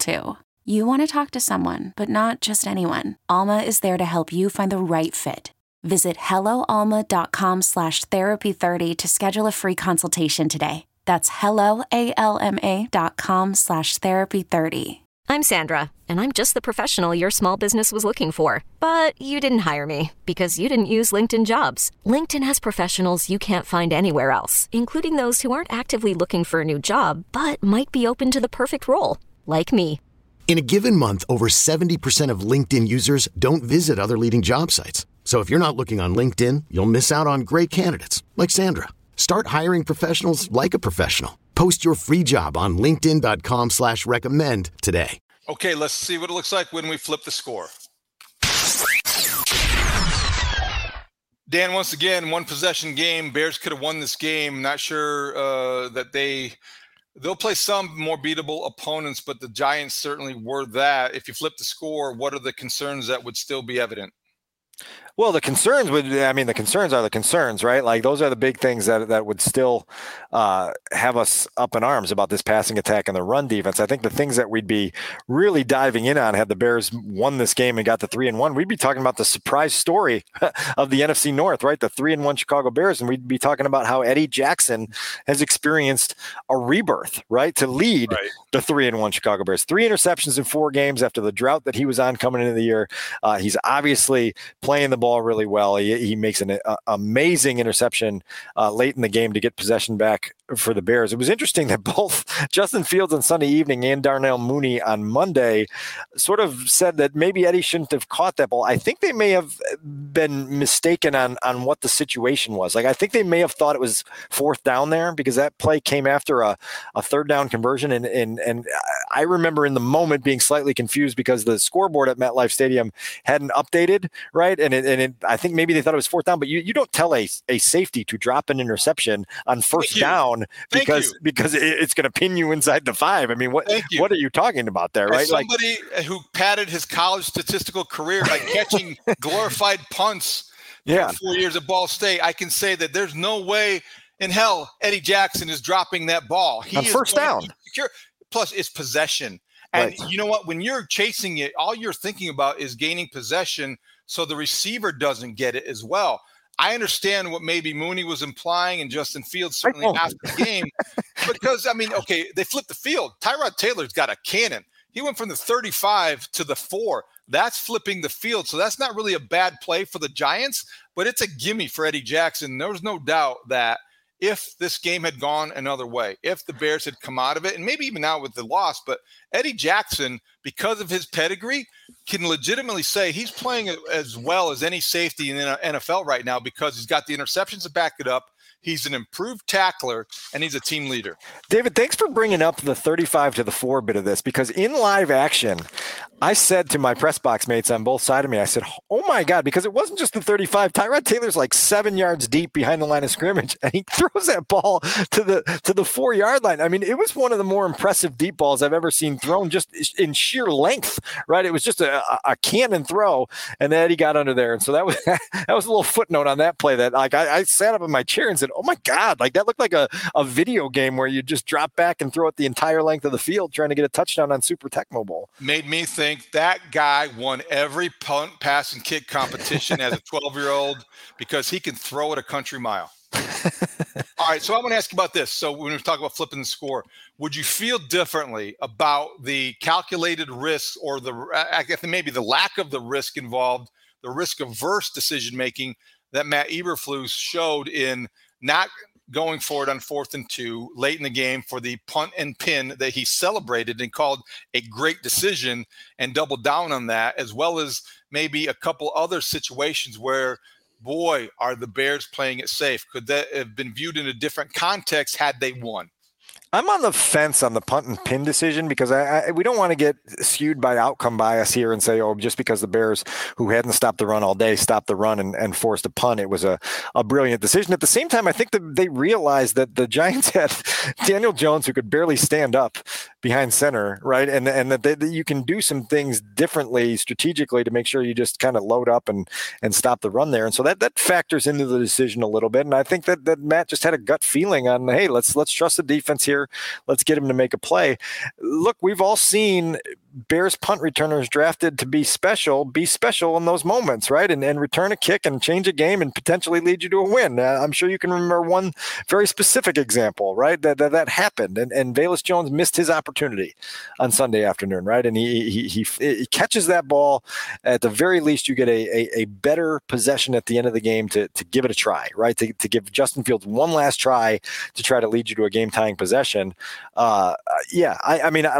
too. You want to talk to someone, but not just anyone. Alma is there to help you find the right fit. Visit helloalma.com slash therapy30 to schedule a free consultation today. That's helloalma.com slash therapy30. I'm Sandra, and I'm just the professional your small business was looking for. But you didn't hire me because you didn't use LinkedIn jobs. LinkedIn has professionals you can't find anywhere else, including those who aren't actively looking for a new job, but might be open to the perfect role, like me. In a given month, over 70% of LinkedIn users don't visit other leading job sites. So if you're not looking on LinkedIn, you'll miss out on great candidates like Sandra. Start hiring professionals like a professional. Post your free job on LinkedIn.com slash recommend today. Okay, let's see what it looks like when we flip the score. Dan, once again, one possession game. Bears could have won this game. Not sure uh, that they they'll play some more beatable opponents, but the Giants certainly were that. If you flip the score, what are the concerns that would still be evident? Well, the concerns would, I mean, the concerns are the concerns, right? Like those are the big things that, that would still uh, have us up in arms about this passing attack and the run defense. I think the things that we'd be really diving in on had the Bears won this game and got the three and one, we'd be talking about the surprise story of the NFC North, right? The three and one Chicago Bears. And we'd be talking about how Eddie Jackson has experienced a rebirth, right? To lead right. The three and one Chicago Bears. Three interceptions in four games after the drought that he was on coming into the year. Uh, he's obviously playing the ball really well. He, he makes an a, amazing interception uh, late in the game to get possession back for the Bears. It was interesting that both Justin Fields on Sunday evening and Darnell Mooney on Monday sort of said that maybe Eddie shouldn't have caught that ball. I think they may have been mistaken on on what the situation was. Like I think they may have thought it was fourth down there because that play came after a, a third down conversion and and and I remember in the moment being slightly confused because the scoreboard at MetLife Stadium hadn't updated, right? And it, and it, I think maybe they thought it was fourth down, but you, you don't tell a, a safety to drop an interception on first down because because it, it's going to pin you inside the five. I mean, what what are you talking about there, right? As somebody like, who padded his college statistical career by catching glorified punts yeah. four years at Ball State, I can say that there's no way in hell Eddie Jackson is dropping that ball. He on first down. Plus, it's possession. And right. you know what? When you're chasing it, all you're thinking about is gaining possession so the receiver doesn't get it as well. I understand what maybe Mooney was implying and Justin Fields certainly after the game, because I mean, okay, they flipped the field. Tyrod Taylor's got a cannon. He went from the 35 to the four. That's flipping the field. So that's not really a bad play for the Giants, but it's a gimme for Eddie Jackson. There's no doubt that if this game had gone another way, if the Bears had come out of it, and maybe even now with the loss, but Eddie Jackson, because of his pedigree, can legitimately say he's playing as well as any safety in the NFL right now because he's got the interceptions to back it up. He's an improved tackler and he's a team leader. David, thanks for bringing up the 35 to the 4 bit of this because in live action, I said to my press box mates on both sides of me, I said, "Oh my god!" Because it wasn't just the 35. Tyrod Taylor's like seven yards deep behind the line of scrimmage, and he throws that ball to the to the four yard line. I mean, it was one of the more impressive deep balls I've ever seen thrown, just in sheer length. Right? It was just a, a cannon throw, and then he got under there, and so that was that was a little footnote on that play. That like I, I sat up in my chair and said, "Oh my god!" Like that looked like a a video game where you just drop back and throw it the entire length of the field, trying to get a touchdown on Super Tecmo Bowl. Made me think think that guy won every punt, pass, and kick competition as a 12 year old because he can throw it a country mile. All right, so I want to ask you about this. So when we talk about flipping the score, would you feel differently about the calculated risk or the I guess maybe the lack of the risk involved, the risk averse decision making that Matt Eberflus showed in not going forward on fourth and two late in the game for the punt and pin that he celebrated and called a great decision and doubled down on that, as well as maybe a couple other situations where, boy, are the Bears playing it safe? Could that have been viewed in a different context had they won? I'm on the fence on the punt and pin decision because I, I, we don't want to get skewed by outcome bias here and say, oh, just because the Bears, who hadn't stopped the run all day, stopped the run and, and forced a punt, it was a, a brilliant decision. At the same time, I think that they realized that the Giants had Daniel Jones, who could barely stand up behind center, right, and and that, they, that you can do some things differently strategically to make sure you just kind of load up and and stop the run there, and so that that factors into the decision a little bit. And I think that that Matt just had a gut feeling on, hey, let's let's trust the defense here Let's get him to make a play. Look, we've all seen Bears punt returners drafted to be special, be special in those moments, right? And, and return a kick and change a game and potentially lead you to a win. Uh, I'm sure you can remember one very specific example, right? That that, that happened, and and Velus Jones missed his opportunity on Sunday afternoon, right? And he he he, he catches that ball. At the very least, you get a, a, a better possession at the end of the game to to give it a try, right? To to give Justin Fields one last try to try to lead you to a game tying possession. Uh, yeah, I, I mean. I,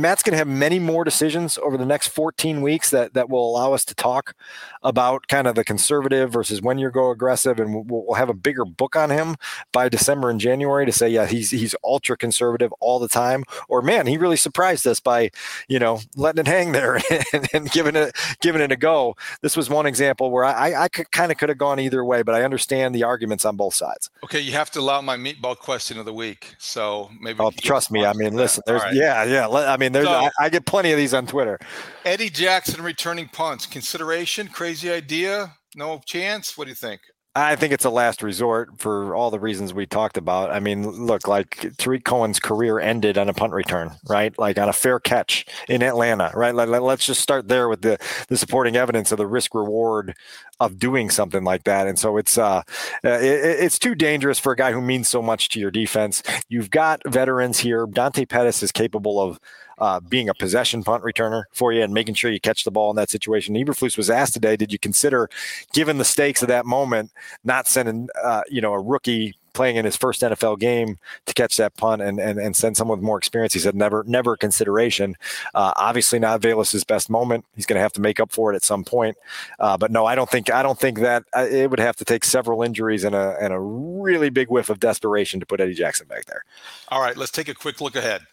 Matt's going to have many more decisions over the next 14 weeks that that will allow us to talk about kind of the conservative versus when you go aggressive, and we'll, we'll, have a bigger book on him by December and January to say, yeah, he's he's ultra conservative all the time, or man, he really surprised us by you know letting it hang there and, and giving it giving it a go. This was one example where I I could, kind of could have gone either way, but I understand the arguments on both sides. Okay, you have to allow my meatball question of the week, so maybe. Oh, trust me. I mean, listen, there's right. yeah, yeah. I mean, there's so, I, I, get plenty of these on Twitter. Eddie Jackson returning punts consideration, crazy idea, no chance. What do you think? I think it's a last resort for all the reasons we talked about. I mean, look, like Tarik Cohen's career ended on a punt return, right? Like on a fair catch in Atlanta, right? Like, let's just start there with the the supporting evidence of the risk reward of doing something like that. And so it's uh, uh it, it's too dangerous for a guy who means so much to your defense. You've got veterans here. Dante Pettis is capable of uh, being a possession punt returner for you and making sure you catch the ball in that situation. Eberflus was asked today, did you consider, given the stakes of that moment, not sending uh, you know a rookie playing in his first NFL game to catch that punt and and, and send someone with more experience. He said never never consideration. Uh, obviously not Velus's best moment. He's going to have to make up for it at some point. Uh, but no, I don't think I don't think that uh, it would have to take several injuries and a and a really big whiff of desperation to put Eddie Jackson back there. All right, let's take a quick look ahead.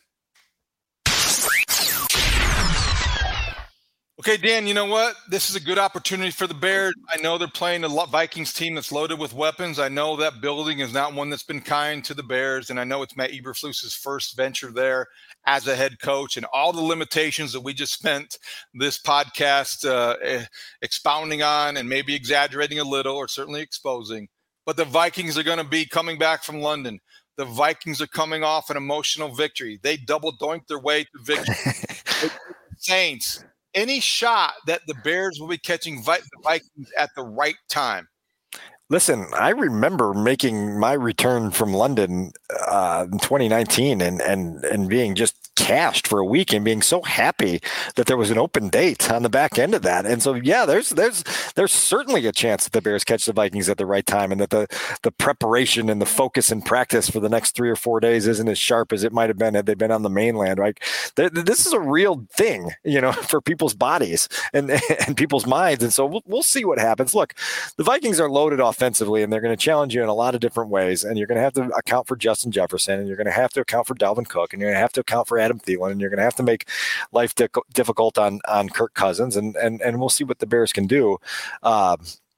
Okay, Dan, you know what? This is a good opportunity for the Bears. I know they're playing a Vikings team that's loaded with weapons. I know that building is not one that's been kind to the Bears, and I know it's Matt Eberflus's first venture there as a head coach, and all the limitations that we just spent this podcast uh, eh, expounding on and maybe exaggerating a little, or certainly exposing. But the Vikings are going to be coming back from London. The Vikings are coming off an emotional victory. They double doinked their way to victory. Saints any shot that the Bears will be catching the Vikings at the right time? Listen, I remember making my return from London uh, in 2019 and and and being just cashed for a week and being so happy that there was an open date on the back end of that. And so, yeah, there's there's there's certainly a chance that the Bears catch the Vikings at the right time, and that the the preparation and the focus and practice for the next three or four days isn't as sharp as it might have been had they been on the mainland. Right? This is a real thing, you know, for people's bodies and and people's minds. And so we'll, we'll see what happens. Look, the Vikings are loaded offensively, and they're going to challenge you in a lot of different ways. And you're going to have to account for Justin Jefferson, and you're going to have to account for Dalvin Cook, and you're going to have to account for Adam Thielen, and you're going to have to make life di- difficult on on Kirk Cousins, and and and we'll see what the Bears can do. Uh,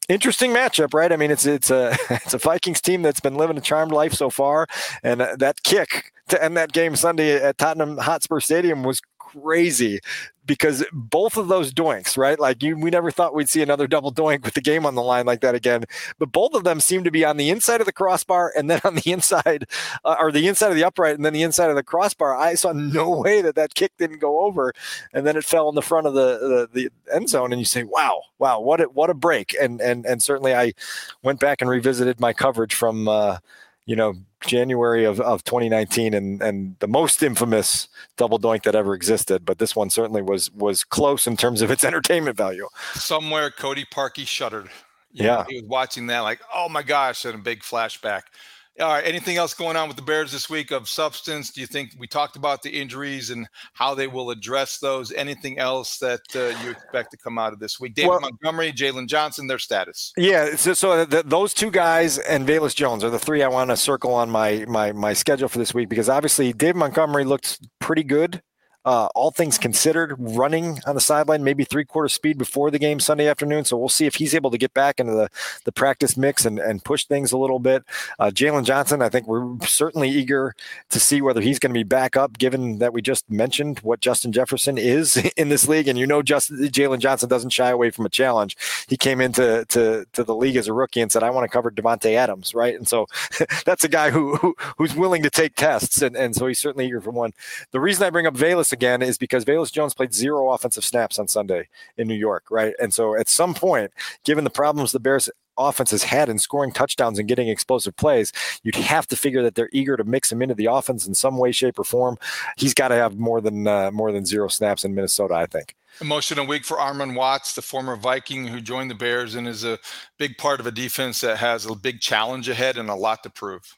interesting matchup, right? I mean, it's it's a it's a Vikings team that's been living a charmed life so far, and that kick to end that game Sunday at Tottenham Hotspur Stadium was crazy because both of those doinks, right? Like you, we never thought we'd see another double doink with the game on the line like that again. But both of them seem to be on the inside of the crossbar and then on the inside, uh, or the inside of the upright and then the inside of the crossbar. I saw no way that that kick didn't go over, and then it fell in the front of the the, the end zone. And you say, "Wow, wow, what a what a break!" And and and certainly I went back and revisited my coverage from. Uh, you know, January of, of 2019 and, and the most infamous double doink that ever existed. But this one certainly was was close in terms of its entertainment value. Somewhere Cody Parkey shuddered. You yeah. Know, he was watching that like, oh my gosh, and a big flashback. All right. Anything else going on with the Bears this week of substance? Do you think we talked about the injuries and how they will address those? Anything else that uh, you expect to come out of this week? David well, Montgomery, Jaylon Johnson, their status. Yeah. So, so the, those two guys and Velus Jones are the three I want to circle on my my my schedule for this week because obviously Dave Montgomery looked pretty good uh, all things considered, running on the sideline, maybe three quarter speed before the game Sunday afternoon. So we'll see if he's able to get back into the, the practice mix and, and push things a little bit. Uh, Jaylon Johnson, I think we're certainly eager to see whether he's going to be back up, given that we just mentioned what Justin Jefferson is in this league. And you know, Justin Jaylon Johnson doesn't shy away from a challenge. He came into to, to the league as a rookie and said, I want to cover Davante Adams, right? And so that's a guy who, who who's willing to take tests. And, and so he's certainly eager for one. The reason I bring up Velus again is because Velus Jones played zero offensive snaps on Sunday in New York, right? And so at some point, given the problems the Bears offense has had in scoring touchdowns and getting explosive plays, you'd have to figure that they're eager to mix him into the offense in some way, shape, or form. He's got to have more than uh, more than zero snaps in Minnesota, I think. Emotional week for Armon Watts, the former Viking who joined the Bears and is a big part of a defense that has a big challenge ahead and a lot to prove.